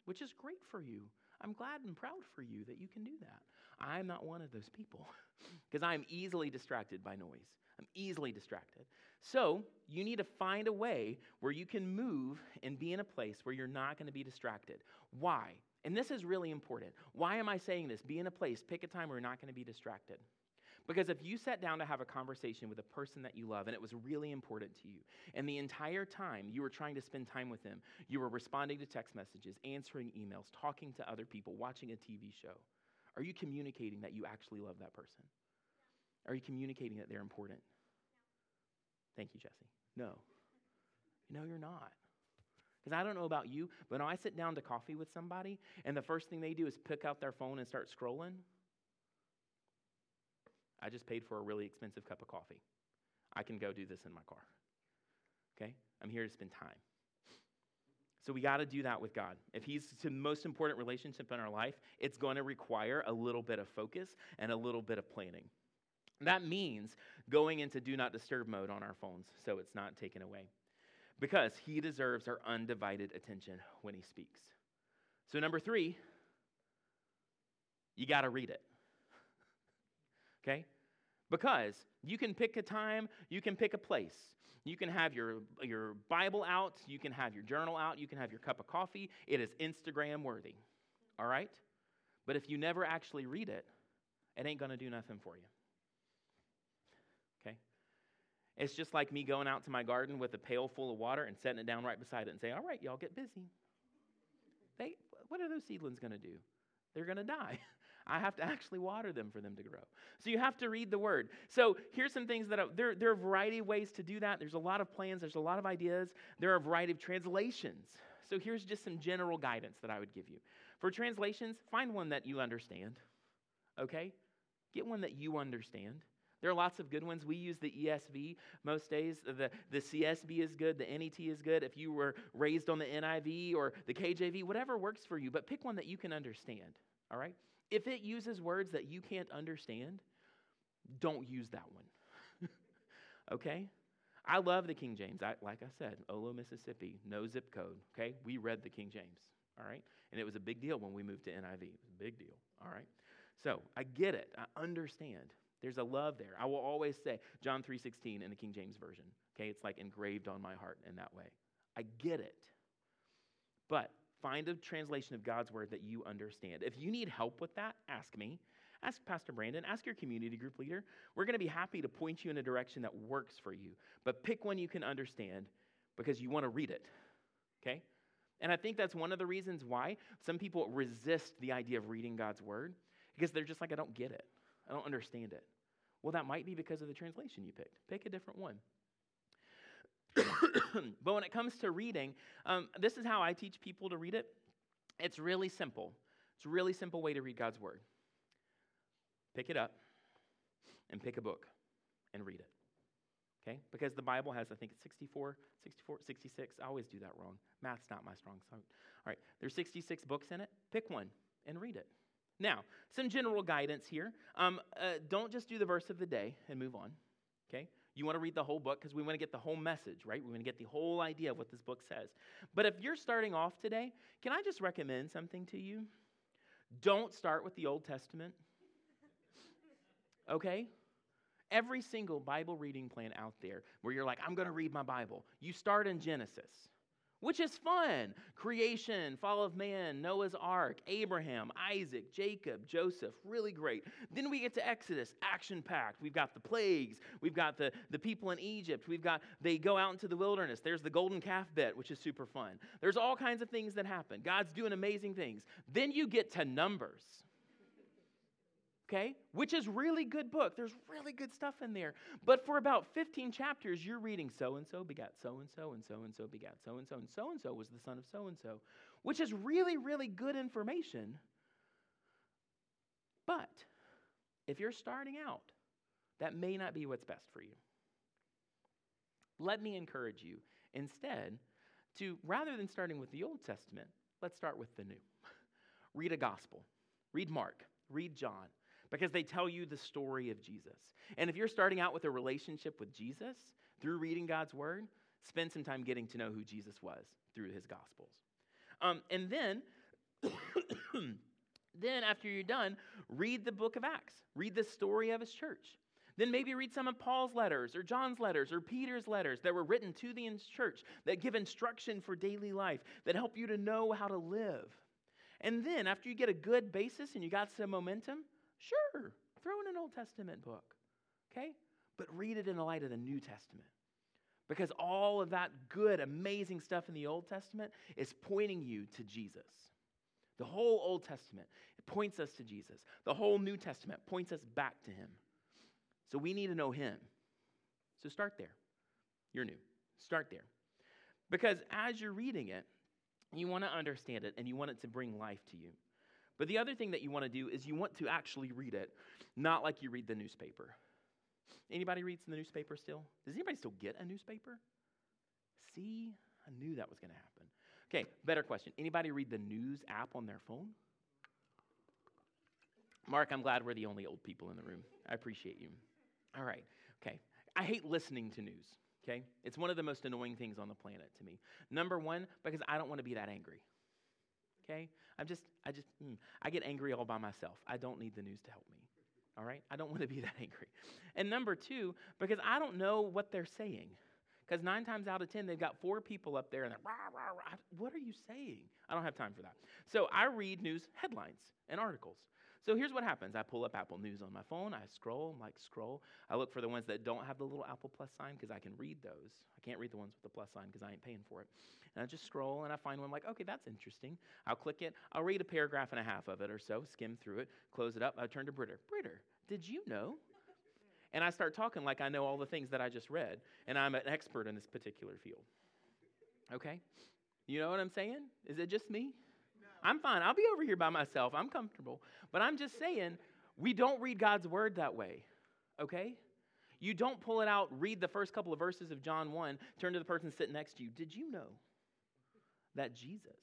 which is great for you. I'm glad and proud for you that you can do that. I'm not one of those people because I'm easily distracted by noise. I'm easily distracted. So, you need to find a way where you can move and be in a place where you're not going to be distracted. Why? And this is really important. Why am I saying this? Be in a place, pick a time where you're not going to be distracted. Because if you sat down to have a conversation with a person that you love and it was really important to you, and the entire time you were trying to spend time with them, you were responding to text messages, answering emails, talking to other people, watching a TV show, are you communicating that you actually love that person? Are you communicating that they're important? Thank you, Jesse. No. No, you're not. Because I don't know about you, but when I sit down to coffee with somebody and the first thing they do is pick out their phone and start scrolling, I just paid for a really expensive cup of coffee. I can go do this in my car. Okay? I'm here to spend time. So we got to do that with God. If He's the most important relationship in our life, it's going to require a little bit of focus and a little bit of planning. That means going into do not disturb mode on our phones so it's not taken away. Because He deserves our undivided attention when He speaks. So, number three, you got to read it okay? Because you can pick a time, you can pick a place. You can have your, your Bible out, you can have your journal out, you can have your cup of coffee. It is Instagram worthy, all right? But if you never actually read it, it ain't gonna do nothing for you. It's just like me going out to my garden with a pail full of water and setting it down right beside it and saying, all right, y'all get busy. They, what are those seedlings gonna do? They're gonna die. I have to actually water them for them to grow. So you have to read the word. So here's some things that I, there, there are a variety of ways to do that. There's a lot of plans, there's a lot of ideas, there are a variety of translations. So here's just some general guidance that I would give you. For translations, find one that you understand. Okay? Get one that you understand. There are lots of good ones. We use the ESV most days. The, the CSB is good. The NET is good. If you were raised on the NIV or the KJV, whatever works for you, but pick one that you can understand. All right? If it uses words that you can't understand, don't use that one. okay? I love the King James. I, like I said, Olo, Mississippi, no zip code. Okay? We read the King James. All right? And it was a big deal when we moved to NIV. It was a big deal. All right? So I get it. I understand. There's a love there. I will always say John 3:16 in the King James version. Okay, it's like engraved on my heart in that way. I get it. But find a translation of God's word that you understand. If you need help with that, ask me. Ask Pastor Brandon, ask your community group leader. We're going to be happy to point you in a direction that works for you. But pick one you can understand because you want to read it. Okay? And I think that's one of the reasons why some people resist the idea of reading God's word because they're just like, I don't get it. I don't understand it. Well, that might be because of the translation you picked. Pick a different one. but when it comes to reading, um, this is how I teach people to read it. It's really simple. It's a really simple way to read God's word. Pick it up and pick a book and read it. Okay? Because the Bible has, I think it's 64, 64, 66. I always do that wrong. Math's not my strong suit. All right, there's 66 books in it. Pick one and read it. Now, some general guidance here. Um, uh, don't just do the verse of the day and move on. Okay? You want to read the whole book because we want to get the whole message, right? We want to get the whole idea of what this book says. But if you're starting off today, can I just recommend something to you? Don't start with the Old Testament. Okay? Every single Bible reading plan out there where you're like, I'm going to read my Bible, you start in Genesis which is fun. Creation, fall of man, Noah's ark, Abraham, Isaac, Jacob, Joseph, really great. Then we get to Exodus, action packed. We've got the plagues, we've got the, the people in Egypt, we've got they go out into the wilderness. There's the golden calf bit, which is super fun. There's all kinds of things that happen. God's doing amazing things. Then you get to Numbers okay? Which is really good book. There's really good stuff in there. But for about 15 chapters, you're reading so and so begat so and so and so and so begat so and so and so and so was the son of so and so, which is really really good information. But if you're starting out, that may not be what's best for you. Let me encourage you instead to rather than starting with the Old Testament, let's start with the new. read a gospel. Read Mark, read John, because they tell you the story of Jesus. And if you're starting out with a relationship with Jesus through reading God's word, spend some time getting to know who Jesus was through his gospels. Um, and then, then after you're done, read the book of Acts. Read the story of his church. Then maybe read some of Paul's letters or John's letters or Peter's letters that were written to the church that give instruction for daily life, that help you to know how to live. And then, after you get a good basis and you got some momentum, Sure, throw in an Old Testament book, okay? But read it in the light of the New Testament. Because all of that good, amazing stuff in the Old Testament is pointing you to Jesus. The whole Old Testament points us to Jesus. The whole New Testament points us back to Him. So we need to know Him. So start there. You're new. Start there. Because as you're reading it, you want to understand it and you want it to bring life to you. But the other thing that you want to do is you want to actually read it, not like you read the newspaper. Anybody reads the newspaper still? Does anybody still get a newspaper? See, I knew that was going to happen. Okay, better question. Anybody read the news app on their phone? Mark, I'm glad we're the only old people in the room. I appreciate you. All right, okay. I hate listening to news, okay? It's one of the most annoying things on the planet to me. Number one, because I don't want to be that angry okay? I'm just, I just, mm, I get angry all by myself. I don't need the news to help me, all right? I don't want to be that angry. And number two, because I don't know what they're saying. Because nine times out of ten, they've got four people up there and they're, rah, rah, rah. what are you saying? I don't have time for that. So I read news headlines and articles. So here's what happens. I pull up Apple News on my phone. I scroll, like, scroll. I look for the ones that don't have the little Apple plus sign because I can read those. I can't read the ones with the plus sign because I ain't paying for it. And I just scroll and I find one like, okay, that's interesting. I'll click it. I'll read a paragraph and a half of it or so, skim through it, close it up. I turn to Britter. Britter, did you know? And I start talking like I know all the things that I just read, and I'm an expert in this particular field. Okay? You know what I'm saying? Is it just me? I'm fine. I'll be over here by myself. I'm comfortable. But I'm just saying, we don't read God's word that way. Okay? You don't pull it out, read the first couple of verses of John 1, turn to the person sitting next to you. Did you know that Jesus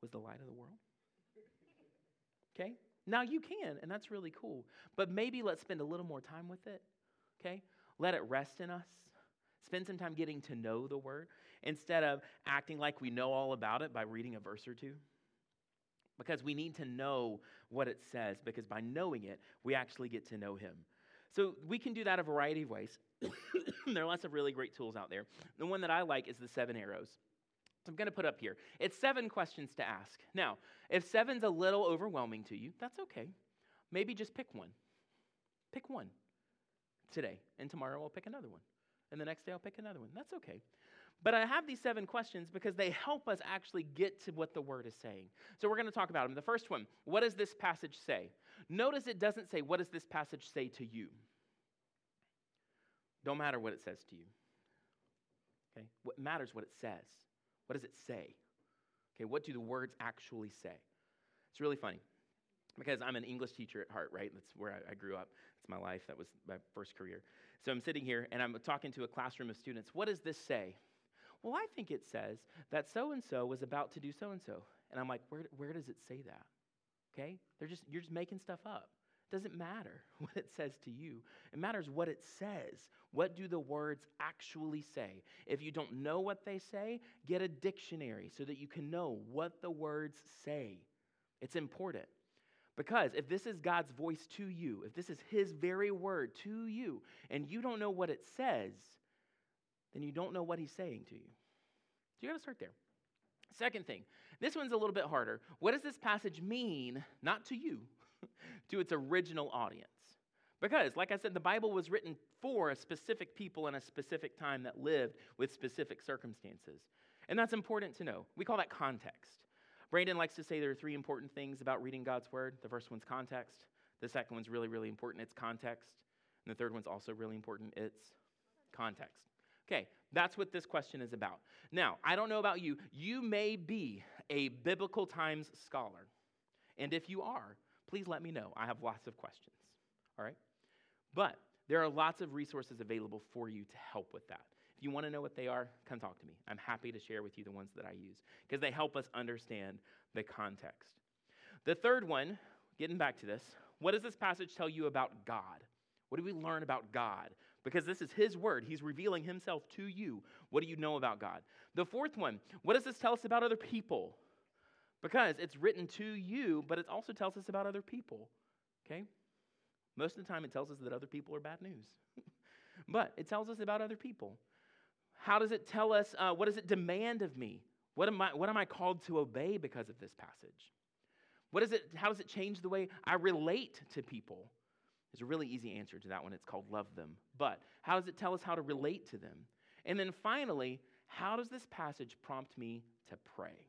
was the light of the world? Okay? Now you can, and that's really cool. But maybe let's spend a little more time with it. Okay? Let it rest in us. Spend some time getting to know the word instead of acting like we know all about it by reading a verse or two. Because we need to know what it says, because by knowing it, we actually get to know Him. So we can do that a variety of ways. there are lots of really great tools out there. The one that I like is the seven arrows. So I'm going to put up here. It's seven questions to ask. Now, if seven's a little overwhelming to you, that's okay. Maybe just pick one. Pick one today, and tomorrow I'll pick another one. And the next day I'll pick another one. That's okay. But I have these seven questions because they help us actually get to what the word is saying. So we're going to talk about them. The first one what does this passage say? Notice it doesn't say, What does this passage say to you? Don't matter what it says to you. Okay? What matters what it says. What does it say? Okay, what do the words actually say? It's really funny because I'm an English teacher at heart, right? That's where I, grew up. It's my life. That was my first career. So I'm sitting here and I'm talking to a classroom of students. What does this say? Well, I think it says that so and so was about to do so and so. And I'm like, where, where does it say that? Okay? They're just, you're just making stuff up. It doesn't matter what it says to you. It matters what it says. What do the words actually say? If you don't know what they say, get a dictionary so that you can know what the words say. It's important. Because if this is God's voice to you, if this is His very word to you, and you don't know what it says, then you don't know what he's saying to you. So you got to start there. Second thing, this one's a little bit harder. What does this passage mean, not to you, to its original audience? Because, like I said, the Bible was written for a specific people in a specific time that lived with specific circumstances. And that's important to know. We call that context. Brandon likes to say there are three important things about reading God's word. The first one's context, the second one's really, really important. It's context. And the third one's also really important. It's context. Okay, that's what this question is about. Now, I don't know about you. You may be a biblical times scholar. And if you are, please let me know. I have lots of questions. All right? But there are lots of resources available for you to help with that. If you want to know what they are, come talk to me. I'm happy to share with you the ones that I use because they help us understand the context. The third one, getting back to this, what does this passage tell you about God? What do we learn about God? Because this is His word. He's revealing Himself to you. What do you know about God? The fourth one, what does this tell us about other people? Because it's written to you, but it also tells us about other people. Okay? Most of the time, it tells us that other people are bad news. but it tells us about other people. How does it tell us, uh, what does it demand of me? What am, I, what am I called to obey because of this passage? What is it, how does it change the way I relate to people? There's a really easy answer to that one. It's called love them. But how does it tell us how to relate to them? And then finally, how does this passage prompt me to pray?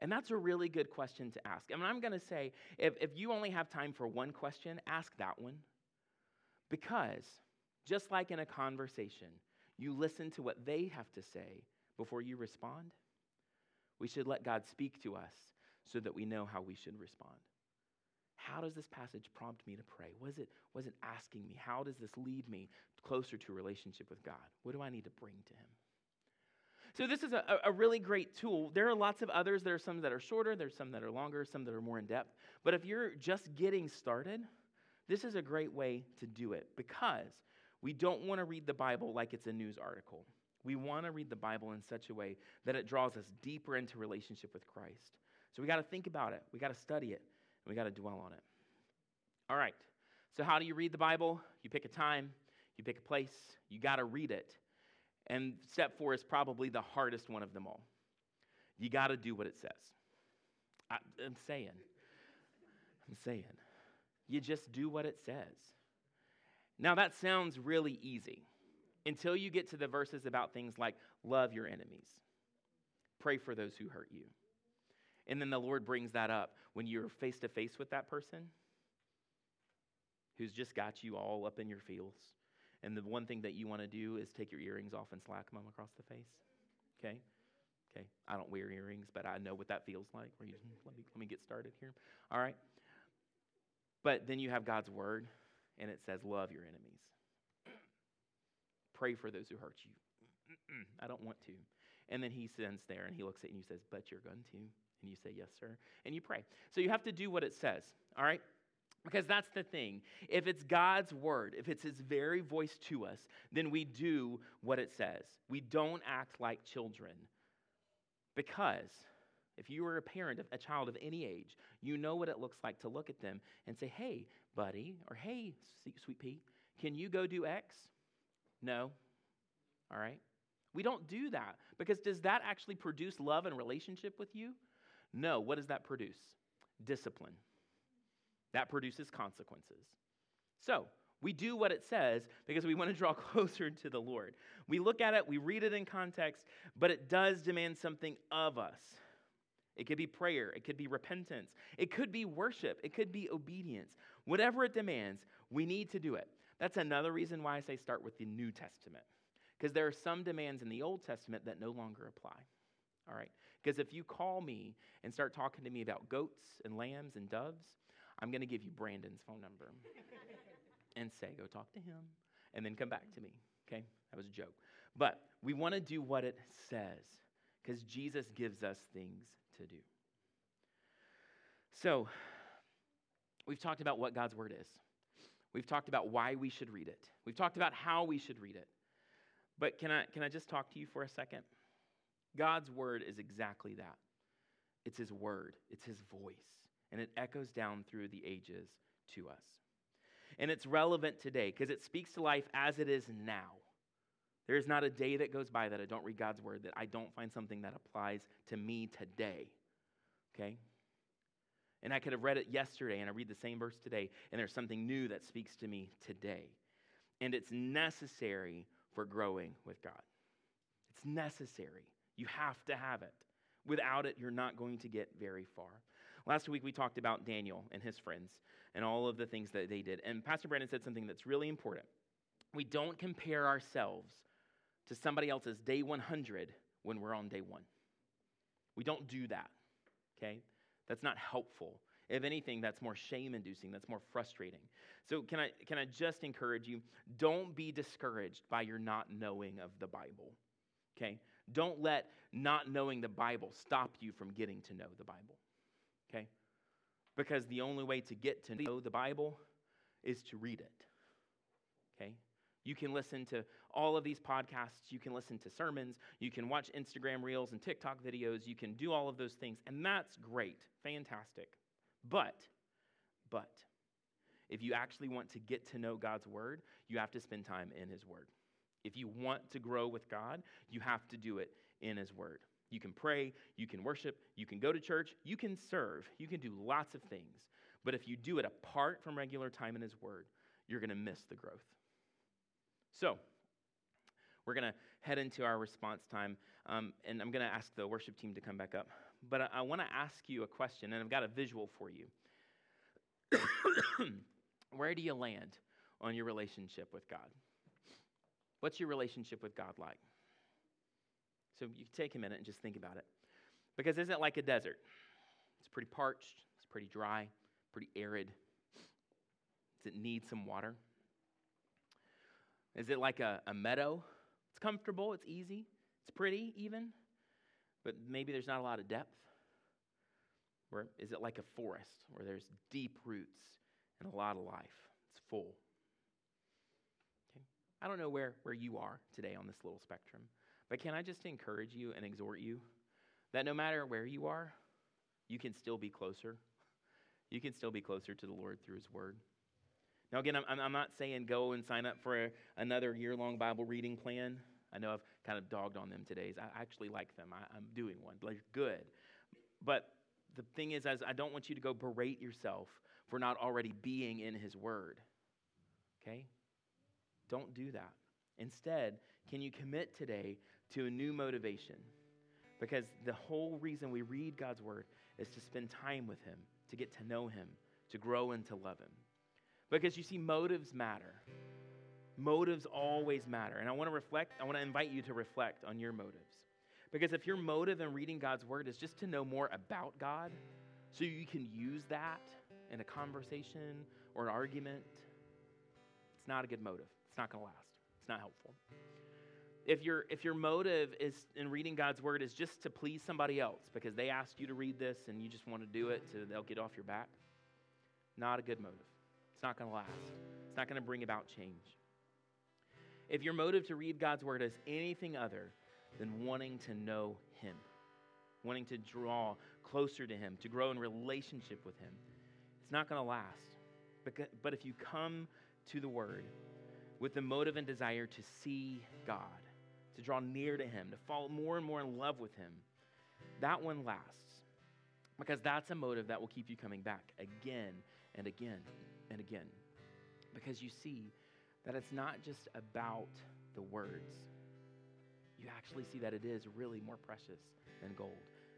And that's a really good question to ask. Mean, I'm going to say if, if you only have time for one question, ask that one. Because just like in a conversation, you listen to what they have to say before you respond. We should let God speak to us so that we know how we should respond. How does this passage prompt me to pray? Was it, was it asking me? How does this lead me closer to a relationship with God? What do I need to bring to Him? So, this is a, a really great tool. There are lots of others. There are some that are shorter, there's some that are longer, some that are more in depth. But if you're just getting started, this is a great way to do it because we don't want to read the Bible like it's a news article. We want to read the Bible in such a way that it draws us deeper into relationship with Christ. So we got to think about it. We got to study it. We got to dwell on it. All right. So, how do you read the Bible? You pick a time, you pick a place, you got to read it. And step four is probably the hardest one of them all. You got to do what it says. I, I'm saying, I'm saying, you just do what it says. Now, that sounds really easy until you get to the verses about things like love your enemies, pray for those who hurt you. And then the Lord brings that up when you're face to face with that person who's just got you all up in your feels. And the one thing that you want to do is take your earrings off and slack them across the face. Okay? Okay. I don't wear earrings, but I know what that feels like. You, hmm, let, me, let me get started here. All right? But then you have God's word, and it says, Love your enemies. Pray for those who hurt you. I don't want to. And then he sends there and he looks at you and he says, But you're going to. And you say, Yes, sir. And you pray. So you have to do what it says, all right? Because that's the thing. If it's God's word, if it's his very voice to us, then we do what it says. We don't act like children. Because If you are a parent of a child of any age, you know what it looks like to look at them and say, hey, buddy, or hey, sweet pea, can you go do X? No. All right. We don't do that because does that actually produce love and relationship with you? No. What does that produce? Discipline. That produces consequences. So, we do what it says because we want to draw closer to the Lord. We look at it, we read it in context, but it does demand something of us. It could be prayer, it could be repentance, it could be worship, it could be obedience. Whatever it demands, we need to do it. That's another reason why I say start with the New Testament because there are some demands in the Old Testament that no longer apply. All right? Because if you call me and start talking to me about goats and lambs and doves, I'm going to give you Brandon's phone number and say, go talk to him, and then come back to me. Okay? That was a joke. But we want to do what it says because Jesus gives us things to do. So, we've talked about what God's word is. We've talked about why we should read it. We've talked about how we should read it. But can I, can I just talk to you for a second? God's word is exactly that it's his word, it's his voice, and it echoes down through the ages to us. And it's relevant today because it speaks to life as it is now. There is not a day that goes by that I don't read God's word that I don't find something that applies to me today. Okay? And I could have read it yesterday and I read the same verse today, and there's something new that speaks to me today. And it's necessary for growing with God. It's necessary. You have to have it. Without it, you're not going to get very far. Last week, we talked about Daniel and his friends and all of the things that they did. And Pastor Brandon said something that's really important. We don't compare ourselves to somebody else's day 100 when we're on day one. We don't do that, okay? That's not helpful. If anything, that's more shame inducing, that's more frustrating. So, can I, can I just encourage you? Don't be discouraged by your not knowing of the Bible, okay? Don't let not knowing the Bible stop you from getting to know the Bible, okay? Because the only way to get to know the Bible is to read it, okay? You can listen to all of these podcasts. You can listen to sermons. You can watch Instagram reels and TikTok videos. You can do all of those things. And that's great. Fantastic. But, but, if you actually want to get to know God's word, you have to spend time in his word. If you want to grow with God, you have to do it in his word. You can pray, you can worship, you can go to church, you can serve, you can do lots of things. But if you do it apart from regular time in his word, you're going to miss the growth. So, we're going to head into our response time, um, and I'm going to ask the worship team to come back up. But I, I want to ask you a question, and I've got a visual for you. Where do you land on your relationship with God? What's your relationship with God like? So you take a minute and just think about it. Because isn't it like a desert? It's pretty parched, it's pretty dry, pretty arid. Does it need some water? Is it like a, a meadow? It's comfortable, it's easy, it's pretty even, but maybe there's not a lot of depth. Or is it like a forest where there's deep roots and a lot of life? It's full. I don't know where, where you are today on this little spectrum, but can I just encourage you and exhort you that no matter where you are, you can still be closer. You can still be closer to the Lord through His Word. Now, again, I'm, I'm not saying go and sign up for a, another year long Bible reading plan. I know I've kind of dogged on them today. I actually like them. I, am doing one. They're good. But the thing is, as I don't want you to go berate yourself for not already being in His Word. Okay? Don't do that. Instead, can you commit today to a new motivation? Because the whole reason we read God's Word is to spend time with Him, to get to know Him, to grow and to love Him. Because you see, motives matter. Motives always matter. And I want to reflect, I want to invite you to reflect on your motives. Because if your motive in reading God's word is just to know more about God, so you can use that in a conversation or an argument, it's not a good motive. It's not going to last. It's not helpful. If your, if your motive is in reading God's word is just to please somebody else because they asked you to read this and you just want to do it so they'll get off your back, not a good motive. It's not going to last. It's not going to bring about change. If your motive to read God's word is anything other than wanting to know Him, wanting to draw closer to Him, to grow in relationship with Him, it's not going to last. But if you come to the Word with the motive and desire to see God, to draw near to Him, to fall more and more in love with Him, that one lasts. Because that's a motive that will keep you coming back again and again and again. Because you see that it's not just about the words, you actually see that it is really more precious than gold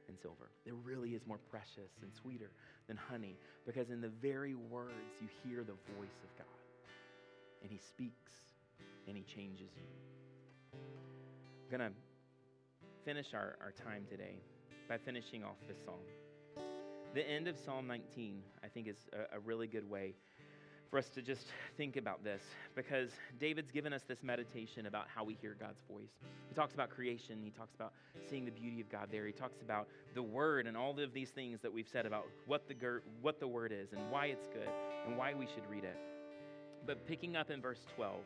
and silver. It really is more precious and sweeter than honey because in the very words you hear the voice of God. And He speaks and He changes you. I'm going to finish our, our time today by finishing off this psalm. The end of Psalm 19, I think, is a, a really good way for us to just think about this because David's given us this meditation about how we hear God's voice. He talks about creation, he talks about seeing the beauty of God there, he talks about the word and all of these things that we've said about what the, what the word is and why it's good and why we should read it. But picking up in verse 12,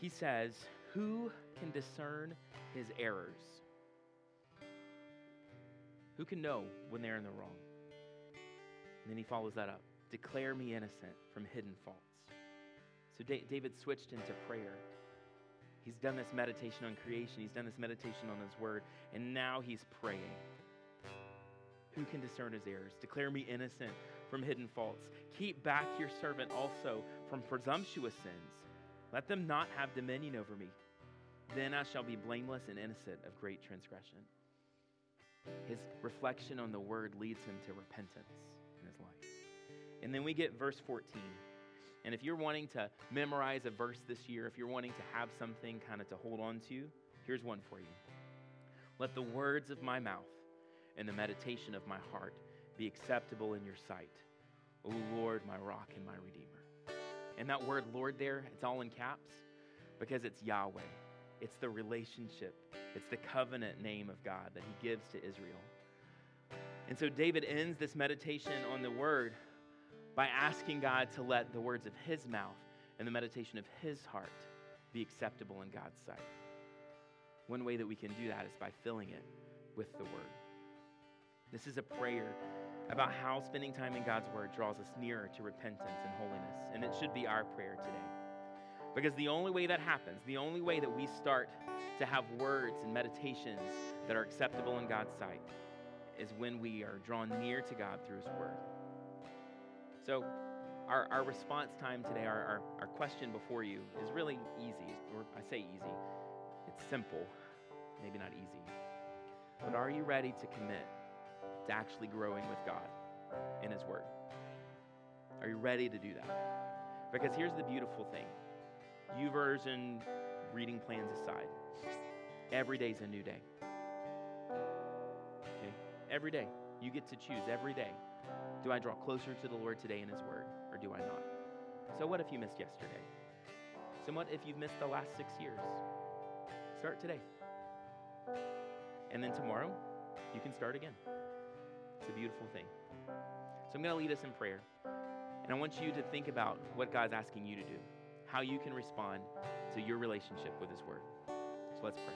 he says, Who can discern his errors? Who can know when they're in the wrong? And then he follows that up Declare me innocent from hidden faults. So David switched into prayer. He's done this meditation on creation, he's done this meditation on his word, and now he's praying. Who can discern his errors? Declare me innocent from hidden faults. Keep back your servant also from presumptuous sins. Let them not have dominion over me. Then I shall be blameless and innocent of great transgression. His reflection on the word leads him to repentance in his life. And then we get verse 14. And if you're wanting to memorize a verse this year, if you're wanting to have something kind of to hold on to, here's one for you. Let the words of my mouth and the meditation of my heart be acceptable in your sight, O Lord, my rock and my redeemer. And that word Lord there, it's all in caps because it's Yahweh. It's the relationship, it's the covenant name of God that he gives to Israel. And so David ends this meditation on the word by asking God to let the words of his mouth and the meditation of his heart be acceptable in God's sight. One way that we can do that is by filling it with the word. This is a prayer about how spending time in God's word draws us nearer to repentance and holiness, and it should be our prayer today. Because the only way that happens, the only way that we start to have words and meditations that are acceptable in God's sight is when we are drawn near to God through His Word. So, our, our response time today, our, our, our question before you is really easy. Or I say easy, it's simple, maybe not easy. But are you ready to commit to actually growing with God in His Word? Are you ready to do that? Because here's the beautiful thing YouVersion reading plans aside, every day is a new day. Okay? Every day. You get to choose every day do I draw closer to the Lord today in His Word, or do I not? So, what if you missed yesterday? So, what if you've missed the last six years? Start today. And then tomorrow, you can start again. It's a beautiful thing. So, I'm going to lead us in prayer. And I want you to think about what God's asking you to do, how you can respond to your relationship with His Word. So, let's pray.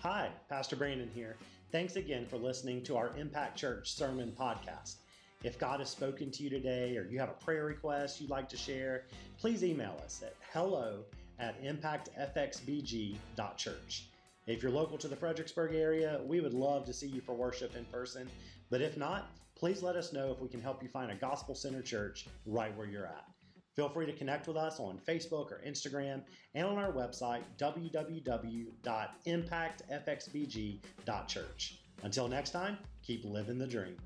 Hi, Pastor Brandon here. Thanks again for listening to our Impact Church Sermon Podcast. If God has spoken to you today or you have a prayer request you'd like to share, please email us at hello at impactfxbg.church. If you're local to the Fredericksburg area, we would love to see you for worship in person. But if not, please let us know if we can help you find a gospel centered church right where you're at. Feel free to connect with us on Facebook or Instagram and on our website, www.impactfxbg.church. Until next time, keep living the dream.